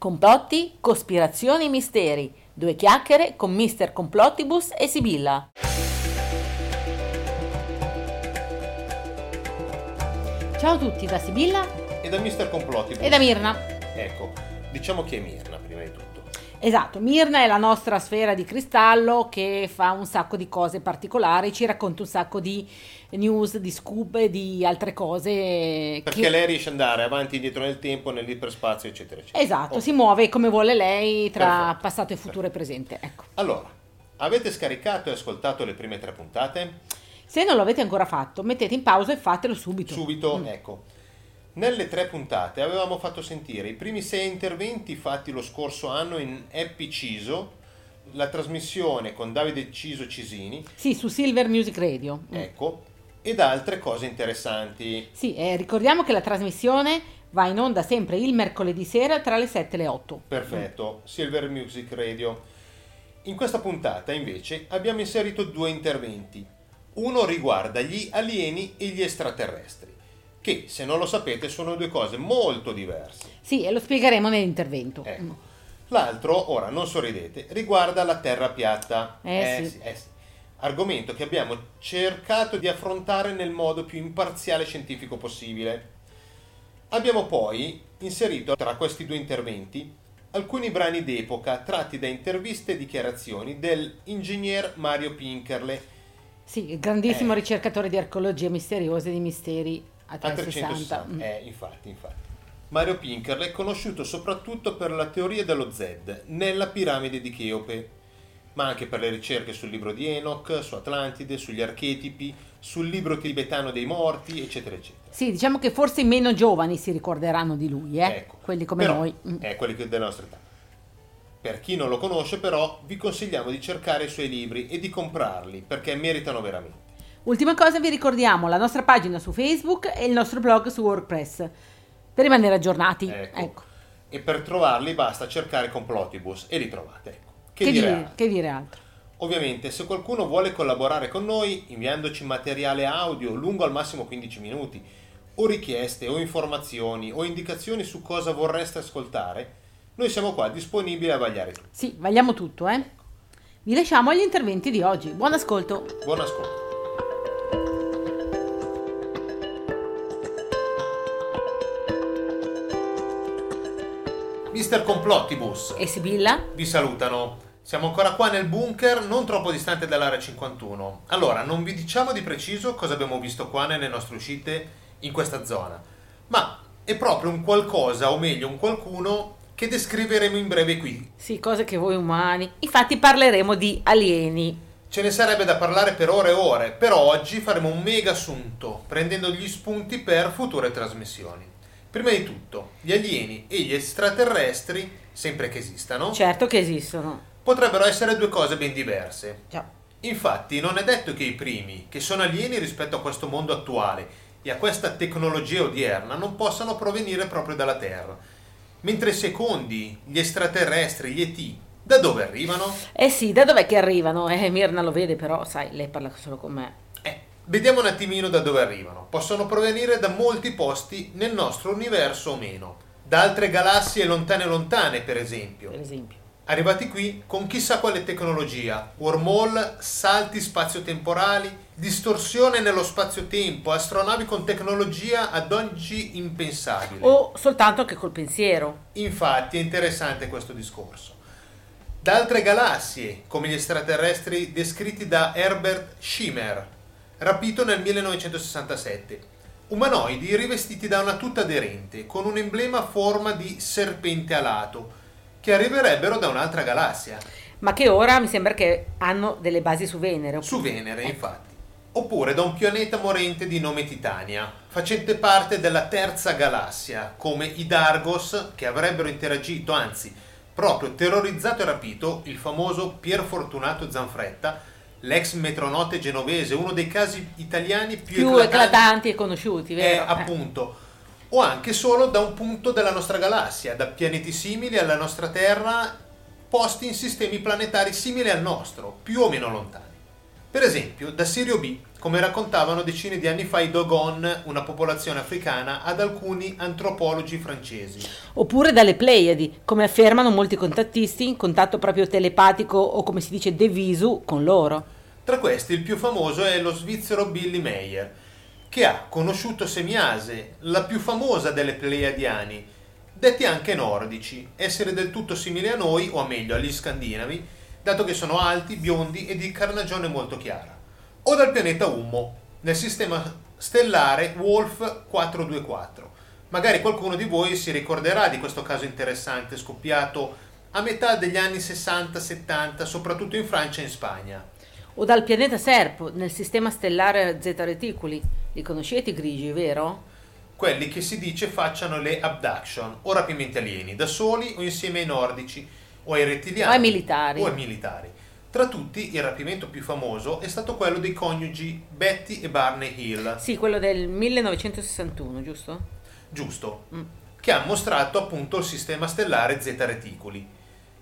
Complotti, cospirazioni e misteri. Due chiacchiere con Mr. Complottibus e Sibilla. Ciao a tutti da Sibilla E da Mr. Complotti. e da Mirna. Ecco, diciamo chi è Mirna prima di tutto. Esatto, Mirna è la nostra sfera di cristallo che fa un sacco di cose particolari, ci racconta un sacco di news, di scoop e di altre cose. Perché che- lei riesce ad andare avanti e indietro nel tempo, nell'iperspazio, eccetera, eccetera. Esatto, Oh. si muove come vuole lei tra Perfetto. passato e futuro e presente. Ecco. Allora, avete scaricato e ascoltato le prime tre puntate? Se non lo avete ancora fatto, mettete in pausa e fatelo subito. Subito, Mm. ecco. Nelle tre puntate avevamo fatto sentire i primi sei interventi fatti lo scorso anno in Happy Ciso, la trasmissione con Davide Ciso Cisini, Sì, su Silver Music Radio. Mm. ecco, ed altre cose interessanti. Sì, eh, ricordiamo che la trasmissione va in onda sempre il mercoledì sera tra le 7 e le 8. Perfetto, Silver Music Radio. In questa puntata invece abbiamo inserito due interventi. Uno riguarda gli alieni e gli extraterrestri, che se non lo sapete sono due cose molto diverse. Sì, e lo spiegheremo nell'intervento. Ecco. Mm. L'altro, ora non sorridete, riguarda la Terra piatta. Eh sì. eh sì. Argomento che abbiamo cercato di affrontare nel modo più imparziale e scientifico possibile. Abbiamo poi inserito tra questi due interventi alcuni brani d'epoca tratti da interviste e dichiarazioni dell'ingegner Mario Pinkerle Sì, il grandissimo Eh. ricercatore di archeologia misteriosa e di misteri a a 360. 360. Mm. Eh, infatti, infatti. Mario Pinkerle è conosciuto soprattutto per la teoria dello Z nella piramide di Cheope, ma anche per le ricerche sul libro di Enoch, su Atlantide, sugli archetipi, sul libro tibetano dei morti, eccetera, eccetera. Sì, diciamo che forse i meno giovani si ricorderanno di lui, eh? Ecco. quelli come Però- noi. Eh, quelli della nostra età. Per chi non lo conosce, però, vi consigliamo di cercare i suoi libri e di comprarli perché meritano veramente. Ultima cosa, vi ricordiamo la nostra pagina su Facebook e il nostro blog su WordPress per rimanere aggiornati. Ecco. Ecco. E per trovarli basta cercare Complotibus e li trovate. Ecco. Che, Che, dire dire, che dire altro? Ovviamente, se qualcuno vuole collaborare con noi inviandoci materiale audio lungo al massimo 15 minuti, o richieste, o informazioni, o indicazioni su cosa vorreste ascoltare, noi siamo qua disponibili a vagliare tutto. Sì, vagliamo tutto, eh? Vi lasciamo agli interventi di oggi. Buon ascolto. Buon ascolto. Mister Complottibus E Sibilla? vi salutano. Siamo ancora qua nel bunker, non troppo distante dall'area 51. Allora, non vi diciamo di preciso cosa abbiamo visto qua nelle nostre uscite in questa zona, ma è proprio un qualcosa, o meglio un qualcuno, che descriveremo in breve qui. Sì, cose che voi umani. Infatti parleremo di alieni. Ce ne sarebbe da parlare per ore e ore, però oggi faremo un mega assunto, prendendo gli spunti per future trasmissioni. Prima di tutto, gli alieni e gli extraterrestri, sempre che esistano, Certo che esistono. potrebbero essere due cose ben diverse. Già. Infatti, non è detto che i primi, che sono alieni rispetto a questo mondo attuale e a questa tecnologia odierna, non possano provenire proprio dalla Terra. Mentre i secondi, gli extraterrestri, gli ET, da dove arrivano? Eh sì, da dov'è che arrivano? Eh, Mirna lo vede, però, sai, lei parla solo con me. Vediamo un attimino da dove arrivano. Possono provenire da molti posti nel nostro universo o meno. Da altre galassie lontane lontane, per esempio. Per esempio. Arrivati qui con chissà quale tecnologia, wormhole, salti spazio-temporali, distorsione nello spazio-tempo, astronavi con tecnologia ad oggi impensabile. O soltanto che col pensiero. Infatti è interessante questo discorso. Da altre galassie, come gli extraterrestri descritti da Herbert Schimmer, rapito nel 1967. Umanoidi rivestiti da una tuta aderente, con un emblema a forma di serpente alato, che arriverebbero da un'altra galassia, Ma che ora mi sembra che hanno delle basi su Venere. su Venere infatti. Oppure da un pianeta morente di nome Titania, facente parte della terza galassia, come i Dargos che avrebbero interagito, anzi, proprio terrorizzato e rapito il famoso Pier Fortunato Zanfretta, l'ex metronote genovese, uno dei casi italiani più, Più eclatanti e conosciuti, eh, vero? appunto. O anche solo da un punto della nostra galassia, da pianeti simili alla nostra Terra, posti in sistemi planetari simili al nostro, più o meno lontani. Per esempio, da Sirio B, come raccontavano decine di anni fa i Dogon, una popolazione africana, ad alcuni antropologi francesi. Oppure dalle Pleiadi, come affermano molti contattisti in contatto proprio telepatico o come si dice de visu con loro. Tra questi il più famoso è lo svizzero Billy Meyer, che ha conosciuto Semiase, la più famosa delle Pleiadiani, detti anche nordici, essere del tutto simili a noi, o meglio agli scandinavi, dato che sono alti, biondi e di carnagione molto chiara. O dal pianeta Ummo, nel sistema stellare Wolf 424. Magari qualcuno di voi si ricorderà di questo caso interessante scoppiato a metà degli anni 60-70, soprattutto in Francia e in Spagna. O dal pianeta Serpo, nel sistema stellare Zeta Reticuli. Li conoscete i grigi, vero? Quelli che si dice facciano le abduction o rapimenti alieni, da soli o insieme ai nordici o ai rettiliani O ai militari. o ai militari. Tra tutti, il rapimento più famoso è stato quello dei coniugi Betty e Barney Hill, Sì, quello del 1961, giusto? giusto, Mm. che ha mostrato appunto il sistema stellare Zeta Reticuli.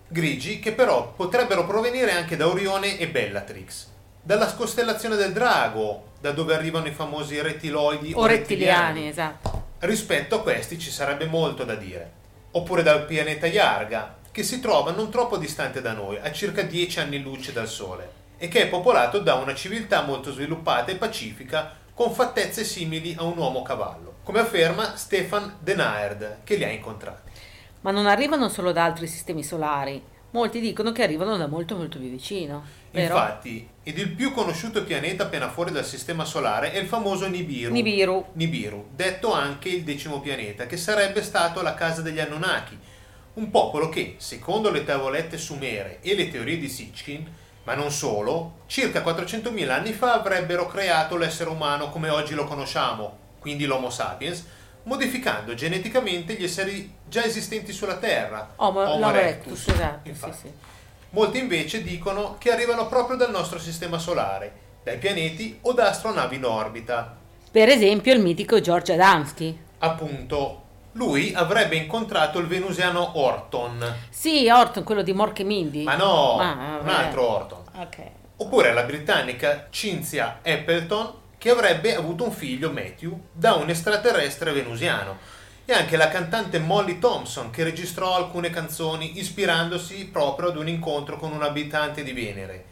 Grigi che però potrebbero provenire anche da Orione e Bellatrix. Dalla costellazione del drago, da dove arrivano i famosi rettiloidi O rettiliani, esatto. Rispetto a questi ci sarebbe molto da dire. Oppure dal pianeta Yarga, che si trova non troppo distante da noi, a circa 10 anni luce dal Sole, e che è popolato da una civiltà molto sviluppata e pacifica, con fattezze simili a un uomo cavallo, come afferma Stefan Denaerd, che li ha incontrati. Ma non arrivano solo da altri sistemi solari. Molti dicono che arrivano da molto molto più vicino. Vero? Infatti, ed il più conosciuto pianeta appena fuori dal sistema solare è il famoso Nibiru. Nibiru. Nibiru, detto anche il decimo pianeta, che sarebbe stato la casa degli Anunnaki, un popolo che, secondo le tavolette sumere e le teorie di Sitchin, ma non solo, circa 400.000 anni fa avrebbero creato l'essere umano come oggi lo conosciamo, quindi l'Homo sapiens, modificando geneticamente gli esseri già esistenti sulla Terra. Homo, Homo Homo erectus, esatto. Sì, sì. Molti invece dicono che arrivano proprio dal nostro sistema solare, dai pianeti o da astronavi in orbita. Per esempio il mitico George Adamski. Appunto, lui avrebbe incontrato il venusiano Orton. Sì, Orton, quello di Mork e Mindy. Ma no, Ah, un altro Orton. Ok. Oppure la britannica Cynthia Appleton, che avrebbe avuto un figlio, Matthew, da un extraterrestre venusiano. E anche la cantante Molly Thompson, che registrò alcune canzoni ispirandosi proprio ad un incontro con un abitante di Venere.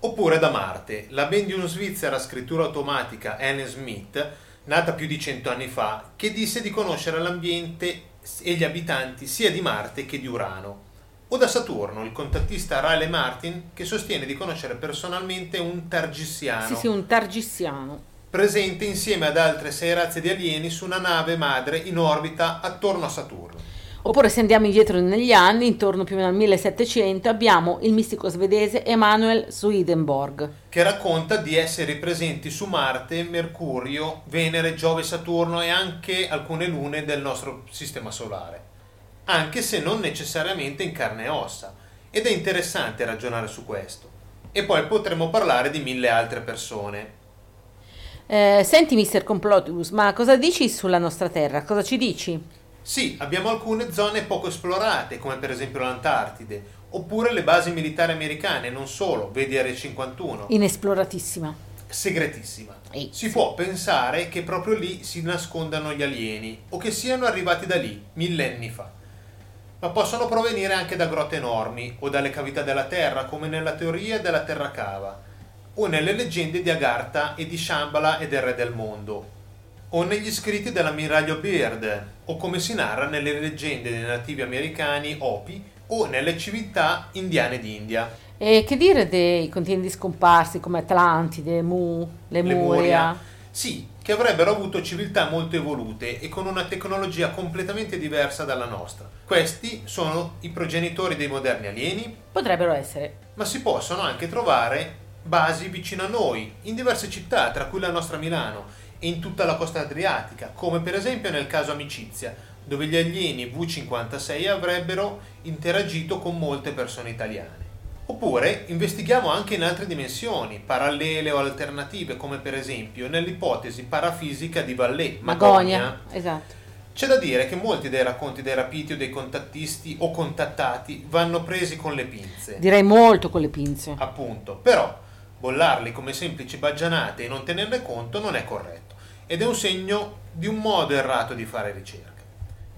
Oppure da Marte, la band di un svizzera scrittura automatica, Anne Smith, nata più di cento anni fa, che disse di conoscere l'ambiente e gli abitanti sia di Marte che di Urano. O da Saturno, il contattista Riley Martin, che sostiene di conoscere personalmente un targissiano, Sì, sì, un targissiano. presente insieme ad altre sei razze di alieni su una nave madre in orbita attorno a Saturno. Oppure se andiamo indietro negli anni, intorno più o meno al 1700, abbiamo il mistico svedese Emanuel Swedenborg. che racconta di esseri presenti su Marte, Mercurio, Venere, Giove, Saturno e anche alcune lune del nostro sistema solare, anche se non necessariamente in carne e ossa. Ed è interessante ragionare su questo. E poi potremmo parlare di mille altre persone. Eh, senti, Mr. Complotus, ma cosa dici sulla nostra Terra? Cosa ci dici? Sì, abbiamo alcune zone poco esplorate, come per esempio l'Antartide, oppure le basi militari americane, non solo, vedi Area 51. Inesploratissima. segretissima. Ehi. Si può pensare che proprio lì si nascondano gli alieni o che siano arrivati da lì millenni fa. Ma possono provenire anche da grotte enormi o dalle cavità della Terra, come nella teoria della Terra cava, o nelle leggende di Agartha e di Shambhala e del Re del Mondo, o negli scritti dell'ammiraglio Beard, o come si narra nelle leggende dei nativi americani Hopi o nelle civiltà indiane d'India. E che dire dei continenti scomparsi come Atlantide, Mu, Lemuria? Sì, che avrebbero avuto civiltà molto evolute e con una tecnologia completamente diversa dalla nostra. Questi sono i progenitori dei moderni alieni, Potrebbero essere. ma si possono anche trovare basi vicino a noi, in diverse città, tra cui la nostra Milano, in tutta la costa adriatica, come per esempio nel caso Amicizia, dove gli alieni V56 avrebbero interagito con molte persone italiane. Oppure investighiamo anche in altre dimensioni, parallele o alternative, come per esempio nell'ipotesi parafisica di Vallée, Magonia. Esatto. C'è da dire che molti dei racconti dei rapiti o dei contattisti o contattati vanno presi con le pinze. Direi molto con le pinze. Appunto, però Bollarli come semplici baggianate e non tenerne conto non è corretto ed è un segno di un modo errato di fare ricerca.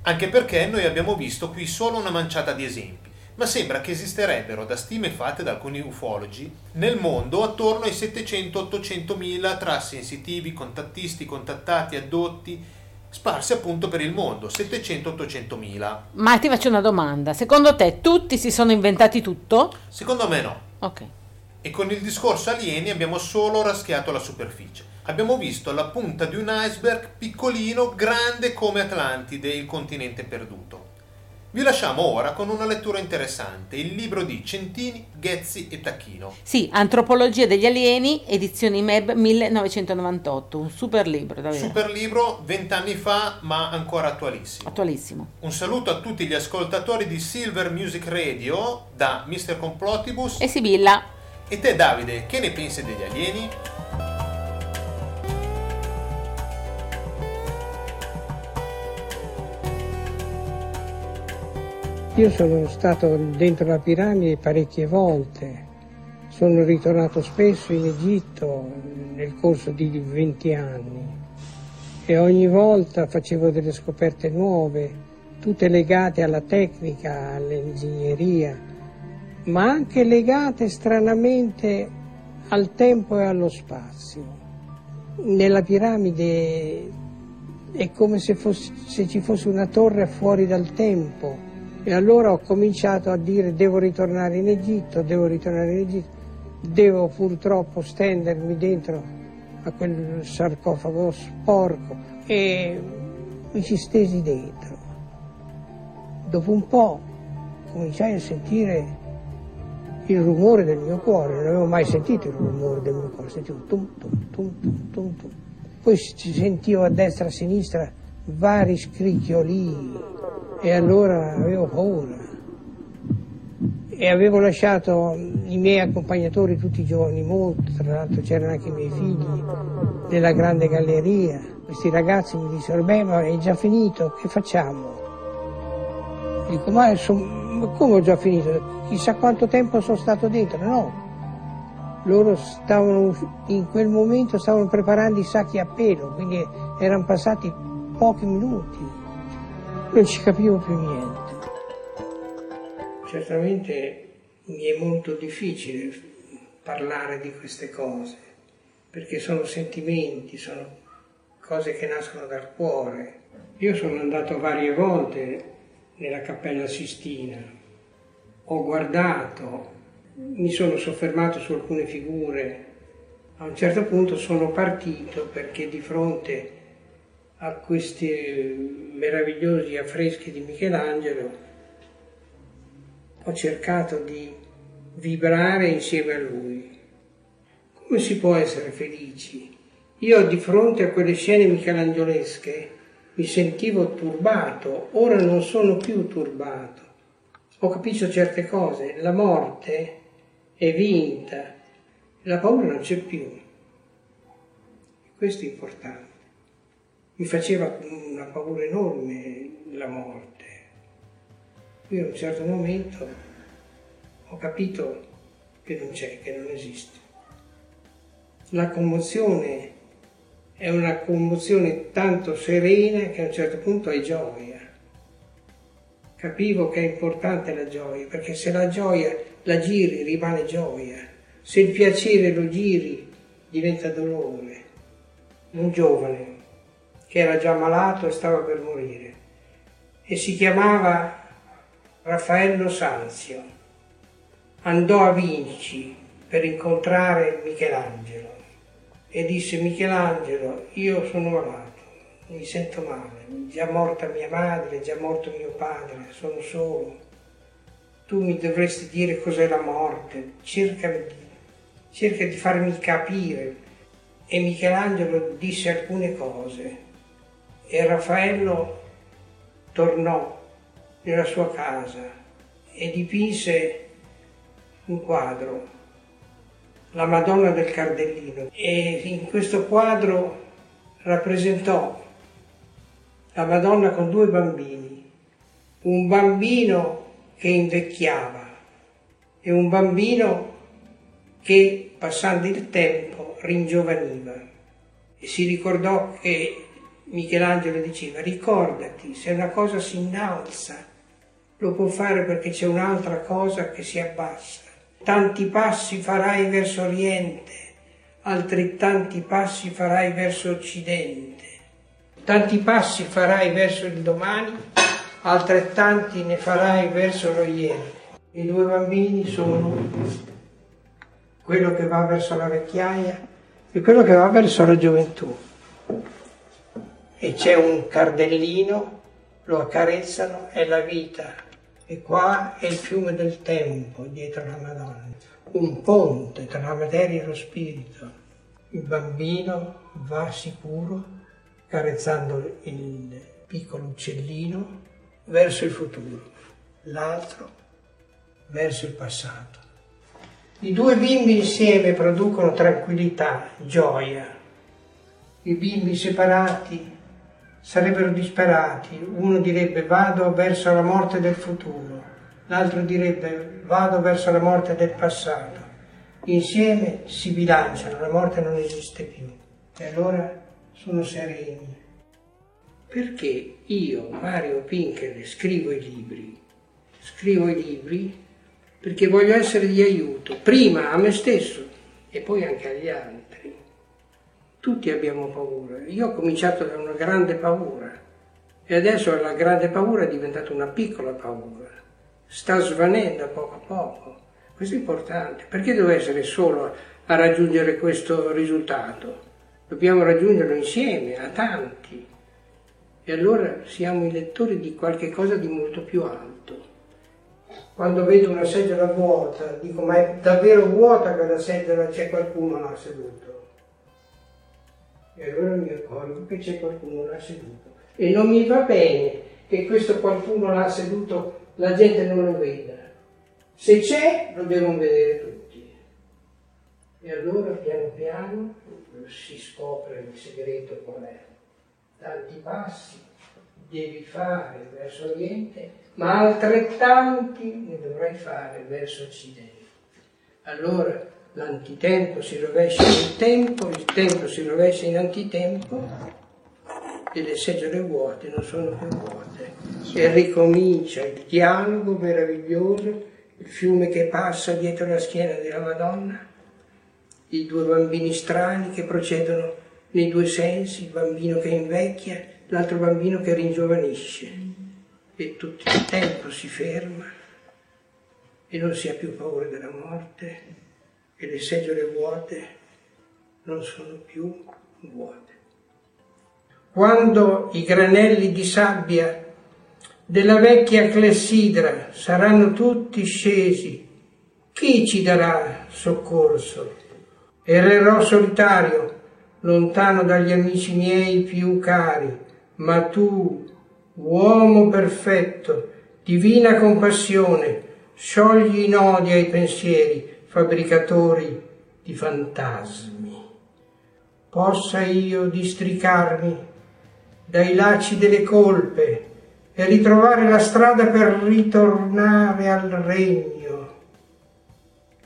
Anche perché noi abbiamo visto qui solo una manciata di esempi ma sembra che esisterebbero, da stime fatte da alcuni ufologi, nel mondo attorno ai 700-800 mila tra sensitivi, contattisti, contattati, addotti, sparsi appunto per il mondo, 700-800 mila. Ma ti faccio una domanda, secondo te tutti si sono inventati tutto? Secondo me no. Ok. E con il discorso alieni abbiamo solo raschiato la superficie. Abbiamo visto la punta di un iceberg piccolino, grande come Atlantide, il continente perduto. Vi lasciamo ora con una lettura interessante, il libro di Centini, Ghezzi e Tacchino. Sì, Antropologia degli alieni, edizioni MEB 1998, un super libro davvero. Super libro, vent'anni fa, ma ancora attualissimo. Attualissimo. Un saluto a tutti gli ascoltatori di Silver Music Radio da Mr. Complotibus e Sibilla. E te Davide, che ne pensi degli alieni? Io sono stato dentro la piramide parecchie volte, sono ritornato spesso in Egitto nel corso di 20 anni. E ogni volta facevo delle scoperte nuove, tutte legate alla tecnica, all'ingegneria, ma anche legate stranamente al tempo e allo spazio. Nella piramide è come se, fosse, se ci fosse una torre fuori dal tempo e allora ho cominciato a dire devo ritornare in Egitto, devo ritornare in Egitto, devo purtroppo stendermi dentro a quel sarcofago sporco e mi ci stesi dentro. Dopo un po' cominciai a sentire il rumore del mio cuore, non avevo mai sentito il rumore del mio cuore, sentivo tum tum tum tum tum tum. Poi sentivo a destra e a sinistra vari scricchiolii e allora avevo paura e avevo lasciato i miei accompagnatori tutti i giorni, molto, tra l'altro c'erano anche i miei figli nella grande galleria. Questi ragazzi mi dissero, beh ma è già finito, che facciamo? Dico, ma, ma come ho già finito? Chissà quanto tempo sono stato dentro, no. Loro stavano, in quel momento stavano preparando i sacchi a pelo, quindi erano passati pochi minuti non ci capivo più niente. Certamente mi è molto difficile parlare di queste cose, perché sono sentimenti, sono cose che nascono dal cuore. Io sono andato varie volte nella Cappella Sistina, ho guardato, mi sono soffermato su alcune figure, a un certo punto sono partito perché di fronte a questi meravigliosi affreschi di Michelangelo, ho cercato di vibrare insieme a lui. Come si può essere felici? Io di fronte a quelle scene michelangiolesche mi sentivo turbato, ora non sono più turbato. Ho capito certe cose, la morte è vinta, la paura non c'è più. Questo è importante mi faceva una paura enorme la morte. Io a un certo momento ho capito che non c'è, che non esiste. La commozione è una commozione tanto serena che a un certo punto è gioia. Capivo che è importante la gioia, perché se la gioia la giri rimane gioia, se il piacere lo giri diventa dolore. Un giovane che era già malato e stava per morire e si chiamava Raffaello Sanzio. Andò a Vinci per incontrare Michelangelo e disse Michelangelo, io sono malato, mi sento male, già morta mia madre, già morto mio padre, sono solo. Tu mi dovresti dire cos'è la morte, cerca, cerca di farmi capire. E Michelangelo disse alcune cose e Raffaello tornò nella sua casa e dipinse un quadro, la Madonna del Cardellino, e in questo quadro rappresentò la Madonna con due bambini, un bambino che invecchiava e un bambino che passando il tempo ringiovaniva. E si ricordò che Michelangelo diceva ricordati se una cosa si innalza lo può fare perché c'è un'altra cosa che si abbassa. Tanti passi farai verso Oriente, altrettanti passi farai verso Occidente. Tanti passi farai verso il domani, altrettanti ne farai verso lo ieri. I due bambini sono quello che va verso la vecchiaia e quello che va verso la gioventù. E c'è un cardellino, lo accarezzano, è la vita. E qua è il fiume del tempo dietro la Madonna, un ponte tra la materia e lo spirito. Il bambino va sicuro, carezzando il piccolo uccellino, verso il futuro, l'altro verso il passato. I due bimbi insieme producono tranquillità, gioia. I bimbi separati sarebbero disperati. Uno direbbe vado verso la morte del futuro, l'altro direbbe vado verso la morte del passato. Insieme si bilanciano, la morte non esiste più. E allora sono sereni. Perché io, Mario Pinkel, scrivo i libri? Scrivo i libri perché voglio essere di aiuto, prima a me stesso e poi anche agli altri. Tutti abbiamo paura. Io ho cominciato da una grande paura e adesso la grande paura è diventata una piccola paura. Sta svanendo a poco a poco. Questo è importante. Perché devo essere solo a raggiungere questo risultato? Dobbiamo raggiungerlo insieme, a tanti. E allora siamo i lettori di qualche cosa di molto più alto quando vedo una seggiola vuota, dico ma è davvero vuota quella seggiola, c'è qualcuno là seduto. E allora mi accorgo che c'è qualcuno là seduto. E non mi va bene che questo qualcuno là seduto la gente non lo veda. Se c'è, lo devono vedere tutti. E allora piano piano si scopre il segreto qual è. Tanti passi devi fare verso Oriente ma altrettanti ne dovrai fare verso Occidente. Allora l'antitempo si rovescia nel tempo, il tempo si rovescia in antitempo e le seggiole vuote non sono più vuote. E ricomincia il dialogo meraviglioso, il fiume che passa dietro la schiena della Madonna, i due bambini strani che procedono nei due sensi, il bambino che invecchia, l'altro bambino che ringiovanisce e tutto il tempo si ferma e non si ha più paura della morte e le seggiole vuote non sono più vuote. Quando i granelli di sabbia della vecchia clessidra saranno tutti scesi, chi ci darà soccorso? Errerò solitario, lontano dagli amici miei più cari, ma tu, uomo perfetto, divina compassione, sciogli i nodi ai pensieri, fabbricatori di fantasmi. Possa io districarmi dai lacci delle colpe e ritrovare la strada per ritornare al regno.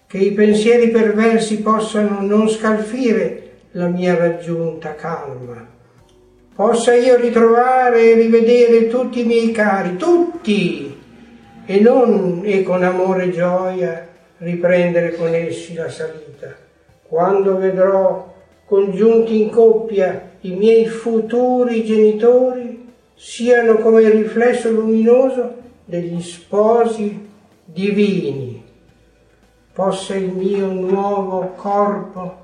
Che i pensieri perversi possano non scalfire la mia raggiunta calma possa io ritrovare e rivedere tutti i miei cari, tutti, e non e con amore e gioia riprendere con essi la salita. Quando vedrò congiunti in coppia i miei futuri genitori, siano come il riflesso luminoso degli sposi divini. Possa il mio nuovo corpo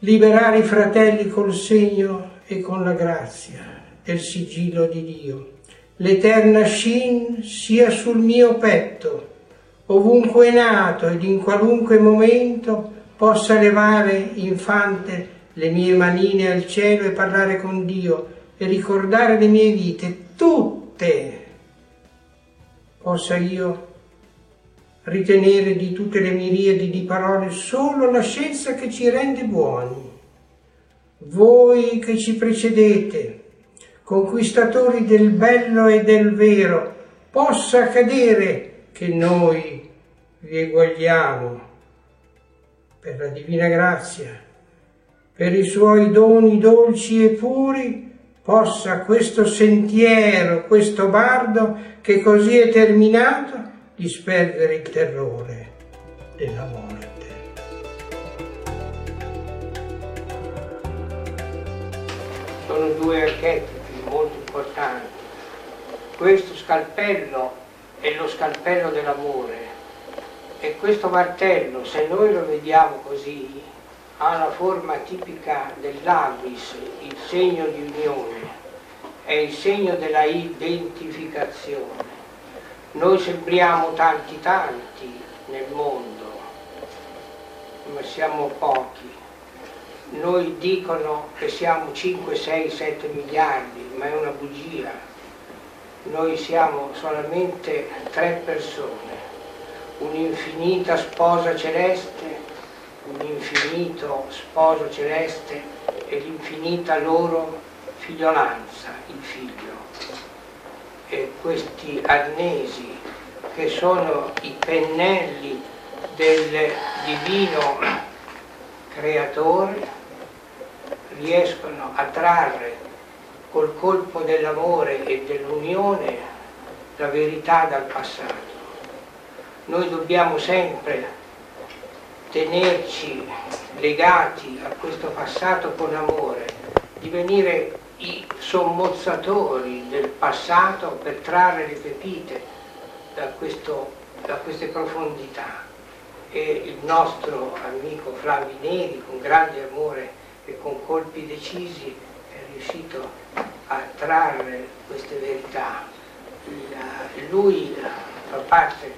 liberare i fratelli col segno e con la grazia del sigillo di Dio. L'eterna Shin sia sul mio petto, ovunque nato ed in qualunque momento possa levare infante le mie manine al cielo e parlare con Dio e ricordare le mie vite, tutte. Possa io ritenere di tutte le miriadi di parole solo la scienza che ci rende buoni voi che ci precedete, conquistatori del bello e del vero, possa accadere che noi vi eguagliamo per la divina grazia, per i suoi doni dolci e puri, possa questo sentiero, questo bardo che così è terminato, disperdere il terrore della morte. Sono due archetipi molto importanti. Questo scalpello è lo scalpello dell'amore e questo martello, se noi lo vediamo così, ha la forma tipica dell'abis, il segno di unione, è il segno della identificazione. Noi sembriamo tanti tanti nel mondo, ma siamo pochi. Noi dicono che siamo 5, 6, 7 miliardi, ma è una bugia. Noi siamo solamente tre persone, un'infinita sposa celeste, un infinito sposo celeste e l'infinita loro figliolanza, il figlio. E questi arnesi che sono i pennelli del divino creatore riescono a trarre col colpo dell'amore e dell'unione la verità dal passato. Noi dobbiamo sempre tenerci legati a questo passato con amore, divenire i sommozzatori del passato per trarre le pepite da, questo, da queste profondità. E il nostro amico Flavio Neri, con grande amore e con colpi decisi, riuscito a trarre queste verità. Lui fa parte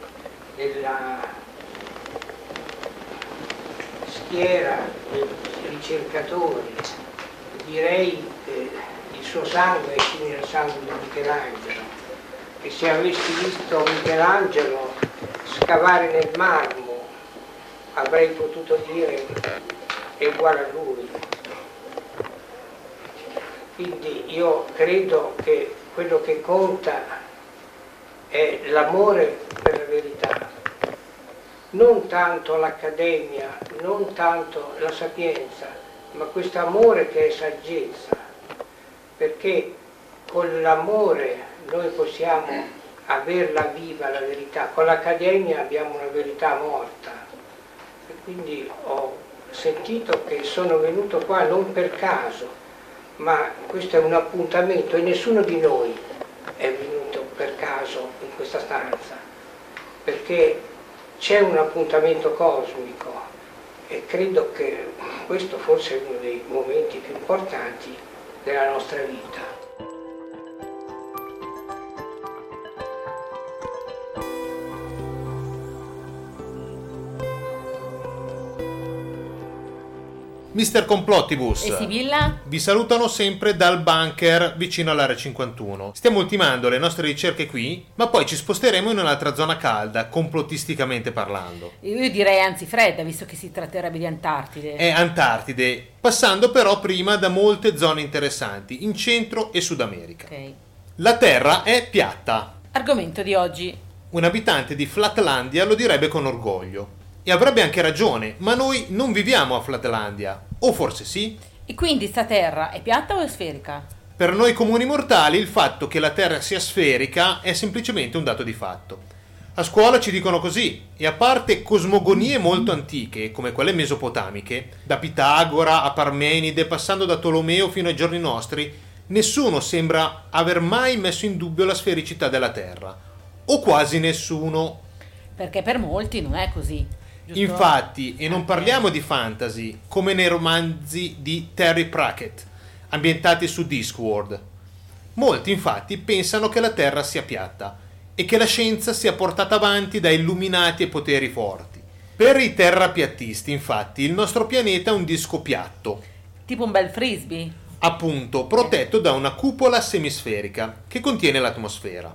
della schiera dei ricercatori, direi che il suo sangue è simile al sangue di Michelangelo, e se avessi visto Michelangelo scavare nel marmo avrei potuto dire è uguale a lui. Quindi io credo che quello che conta è l'amore per la verità. Non tanto l'accademia, non tanto la sapienza, ma questo amore che è saggezza, perché con l'amore noi possiamo averla viva la verità, con l'accademia abbiamo una verità morta. E quindi ho sentito che sono venuto qua non per caso, ma questo è un appuntamento e nessuno di noi è venuto per caso in questa stanza, perché c'è un appuntamento cosmico e credo che questo forse è uno dei momenti più importanti della nostra vita. Mister Complottibus e Sibilla vi salutano sempre dal bunker vicino all'area 51. Stiamo ultimando le nostre ricerche qui, ma poi ci sposteremo in un'altra zona calda, complottisticamente parlando. Io direi anzi fredda, visto che si tratterebbe di Antartide. È Antartide, passando però prima da molte zone interessanti in Centro e Sud America. Ok. La Terra è piatta. Argomento di oggi. Un abitante di Flatlandia lo direbbe con orgoglio. E avrebbe anche ragione, ma noi non viviamo a Flatlandia. O forse sì? E quindi sta terra è piatta o è sferica? Per noi comuni mortali il fatto che la Terra sia sferica è semplicemente un dato di fatto. A scuola ci dicono così, e a parte cosmogonie molto antiche, come quelle mesopotamiche, da Pitagora a Parmenide, passando da Tolomeo fino ai giorni nostri, nessuno sembra aver mai messo in dubbio la sfericità della Terra. O quasi nessuno. Perché per molti non è così. Giusto? Infatti, e non parliamo di fantasy, come nei romanzi di Terry Pratchett, ambientati su Discworld. Molti infatti pensano che la Terra sia piatta e che la scienza sia portata avanti da illuminati e poteri forti. Per i terrapiattisti, infatti, il nostro pianeta è un disco piatto, Tipo un bel frisbee. appunto protetto da una cupola semisferica che contiene l'atmosfera.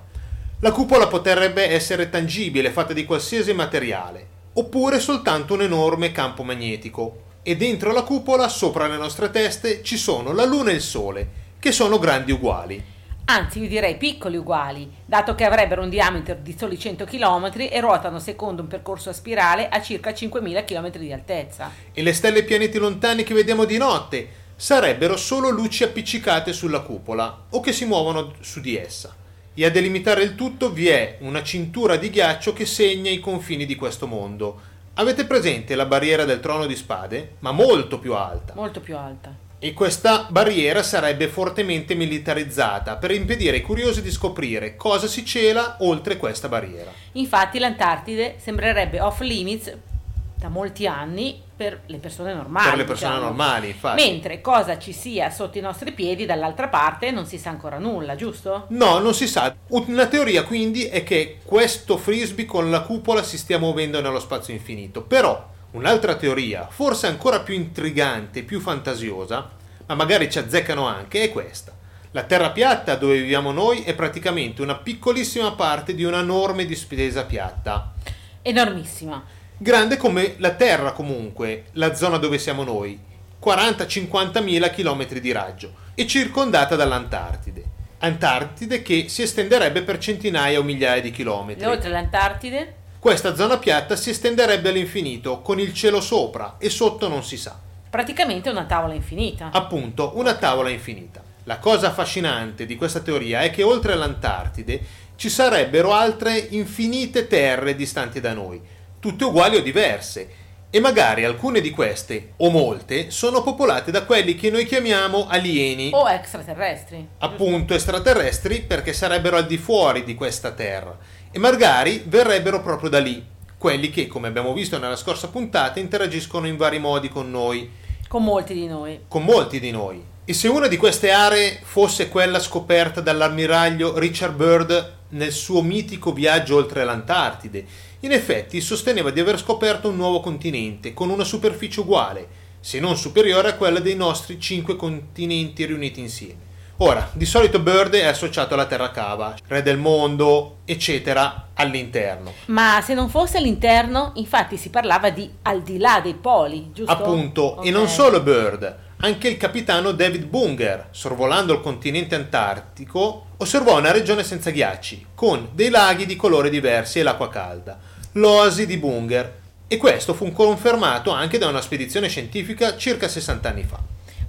La cupola potrebbe essere tangibile, fatta di qualsiasi materiale, oppure soltanto un enorme campo magnetico. E dentro la cupola, sopra le nostre teste, ci sono la Luna e il Sole, che sono grandi uguali. Anzi, io direi piccoli uguali, dato che avrebbero un diametro di soli 100 km e ruotano secondo un percorso a spirale a circa 5.000 km di altezza. E le stelle e pianeti lontani che vediamo di notte sarebbero solo luci appiccicate sulla cupola o che si muovono su di essa. E a delimitare il tutto vi è una cintura di ghiaccio che segna i confini di questo mondo. Avete presente la barriera del trono di spade? Ma molto più alta. Molto più alta e questa barriera sarebbe fortemente militarizzata per impedire ai curiosi di scoprire cosa si cela oltre questa barriera. Infatti l'Antartide sembrerebbe off limits da molti anni per le persone normali. Per le persone diciamo. normali, infatti. Mentre cosa ci sia sotto i nostri piedi dall'altra parte non si sa ancora nulla, giusto? No, non si sa. Una teoria quindi è che questo frisbee con la cupola si stia muovendo nello spazio infinito. Però Un'altra teoria, forse ancora più intrigante, più fantasiosa, ma magari ci azzeccano anche, è questa. La terra piatta dove viviamo noi è praticamente una piccolissima parte di una enorme dispesa piatta. Enormissima. Grande come la terra comunque, la zona dove siamo noi, 40-50 mila chilometri di raggio, e circondata dall'Antartide. Antartide che si estenderebbe per centinaia o migliaia di chilometri. E oltre l'Antartide? Questa zona piatta si estenderebbe all'infinito, con il cielo sopra e sotto non si sa. Praticamente una tavola infinita. Appunto, una tavola infinita. La cosa affascinante di questa teoria è che oltre all'Antartide ci sarebbero altre infinite terre distanti da noi, tutte uguali o diverse, e magari alcune di queste, o molte, sono popolate da quelli che noi chiamiamo alieni. O extraterrestri. Appunto extraterrestri perché sarebbero al di fuori di questa terra e magari verrebbero proprio da lì, quelli che, come abbiamo visto nella scorsa puntata, interagiscono in vari modi con noi. Con molti di noi. Con molti di noi. E se una di queste aree fosse quella scoperta dall'ammiraglio Richard Byrd nel suo mitico viaggio oltre l'Antartide, in effetti sosteneva di aver scoperto un nuovo continente con una superficie uguale, se non superiore a quella dei nostri cinque continenti riuniti insieme. Ora, di solito Bird è associato alla terra cava, re del mondo, eccetera, all'interno. Ma se non fosse all'interno, infatti si parlava di al di là dei poli, giusto? Appunto, okay. e non solo Bird, anche il capitano David Bunger, sorvolando il continente antartico, osservò una regione senza ghiacci, con dei laghi di colore diversi e l'acqua calda, l'oasi di Bunger, e questo fu confermato anche da una spedizione scientifica circa 60 anni fa.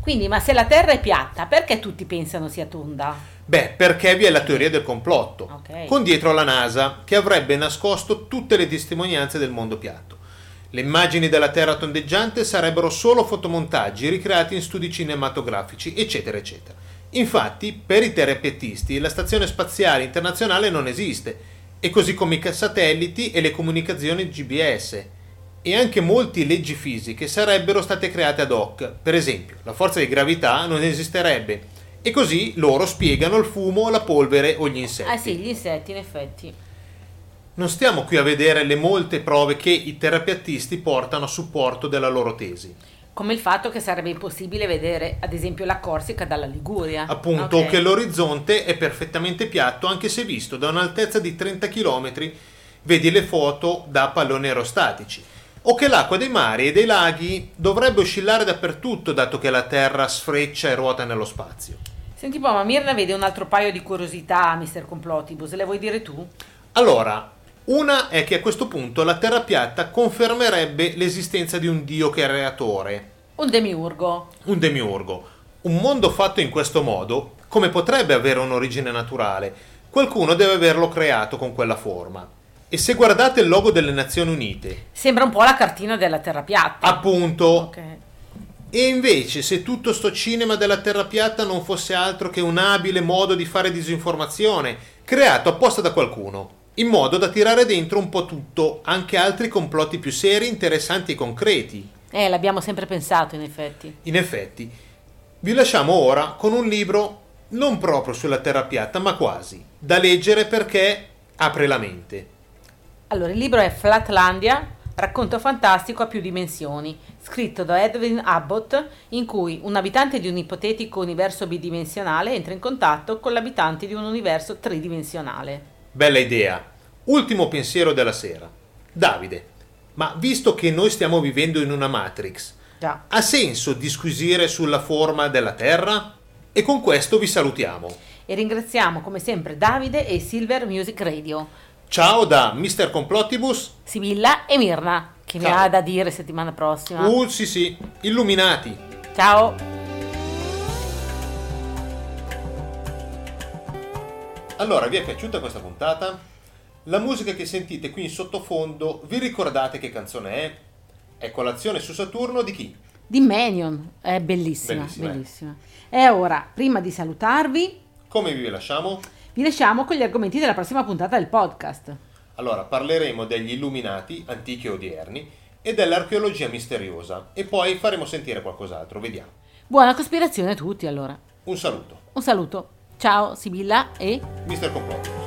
Quindi, ma se la Terra è piatta, perché tutti pensano sia tonda? Beh, perché vi è la teoria del complotto, okay. con dietro la NASA, che avrebbe nascosto tutte le testimonianze del mondo piatto. Le immagini della Terra tondeggiante sarebbero solo fotomontaggi ricreati in studi cinematografici, eccetera, eccetera. Infatti, per i terapeutisti, la Stazione Spaziale Internazionale non esiste, e così come i satelliti e le comunicazioni GBS, e anche molte leggi fisiche sarebbero state create ad hoc. Per esempio, la forza di gravità non esisterebbe. E così loro spiegano il fumo, la polvere o gli insetti. Ah sì, gli insetti in effetti. Non stiamo qui a vedere le molte prove che i terapeutisti portano a supporto della loro tesi. Come il fatto che sarebbe impossibile vedere, ad esempio, la Corsica dalla Liguria. Appunto, okay. che l'orizzonte è perfettamente piatto, anche se visto da un'altezza di 30 km, vedi le foto da palloni aerostatici o che l'acqua dei mari e dei laghi dovrebbe oscillare dappertutto dato che la Terra sfreccia e ruota nello spazio. Senti po', ma Mirna vede un altro paio di curiosità, Mr. Complotibus, le vuoi dire tu? Allora, una è che a questo punto la Terra piatta confermerebbe l'esistenza di un dio creatore. Un demiurgo. Un demiurgo. Un mondo fatto in questo modo, come potrebbe avere un'origine naturale? Qualcuno deve averlo creato con quella forma. E se guardate il logo delle Nazioni Unite... Sembra un po' la cartina della Terra piatta. Appunto. Okay. E invece, se tutto sto cinema della Terra piatta non fosse altro che un abile modo di fare disinformazione, creato apposta da qualcuno, in modo da tirare dentro un po' tutto, anche altri complotti più seri, interessanti e concreti. Eh, l'abbiamo sempre pensato, in effetti. In effetti. Vi lasciamo ora con un libro non proprio sulla Terra piatta, ma quasi, da leggere perché apre la mente. Allora, il libro è Flatlandia, racconto fantastico a più dimensioni, scritto da Edwin Abbott, in cui un abitante di un ipotetico universo bidimensionale entra in contatto con l'abitante di un universo tridimensionale. Bella idea. Ultimo pensiero della sera. Davide, ma visto che noi stiamo vivendo in una Matrix, Già. ha senso disquisire sulla forma della Terra? E con questo vi salutiamo. e ringraziamo come sempre Davide e Silver Music Radio, Ciao da Mr. Complottibus. Sibilla e Mirna, che mi Ciao. ha da dire settimana prossima. Uh, sì sì, illuminati. Ciao! Allora, vi è piaciuta questa puntata? La musica che sentite qui in sottofondo, vi ricordate che canzone è? È colazione su Saturno di chi? Di Manion, è bellissima, Bellissima, eh. bellissima. E ora, prima di salutarvi, Come vi lasciamo? vi lasciamo con gli argomenti della prossima puntata del podcast. Allora, parleremo degli illuminati, antichi e odierni, e dell'archeologia misteriosa, e poi faremo sentire qualcos'altro, vediamo. Buona cospirazione a tutti allora. Un saluto, Un saluto. Ciao Sibilla e... Mr. Complottibus.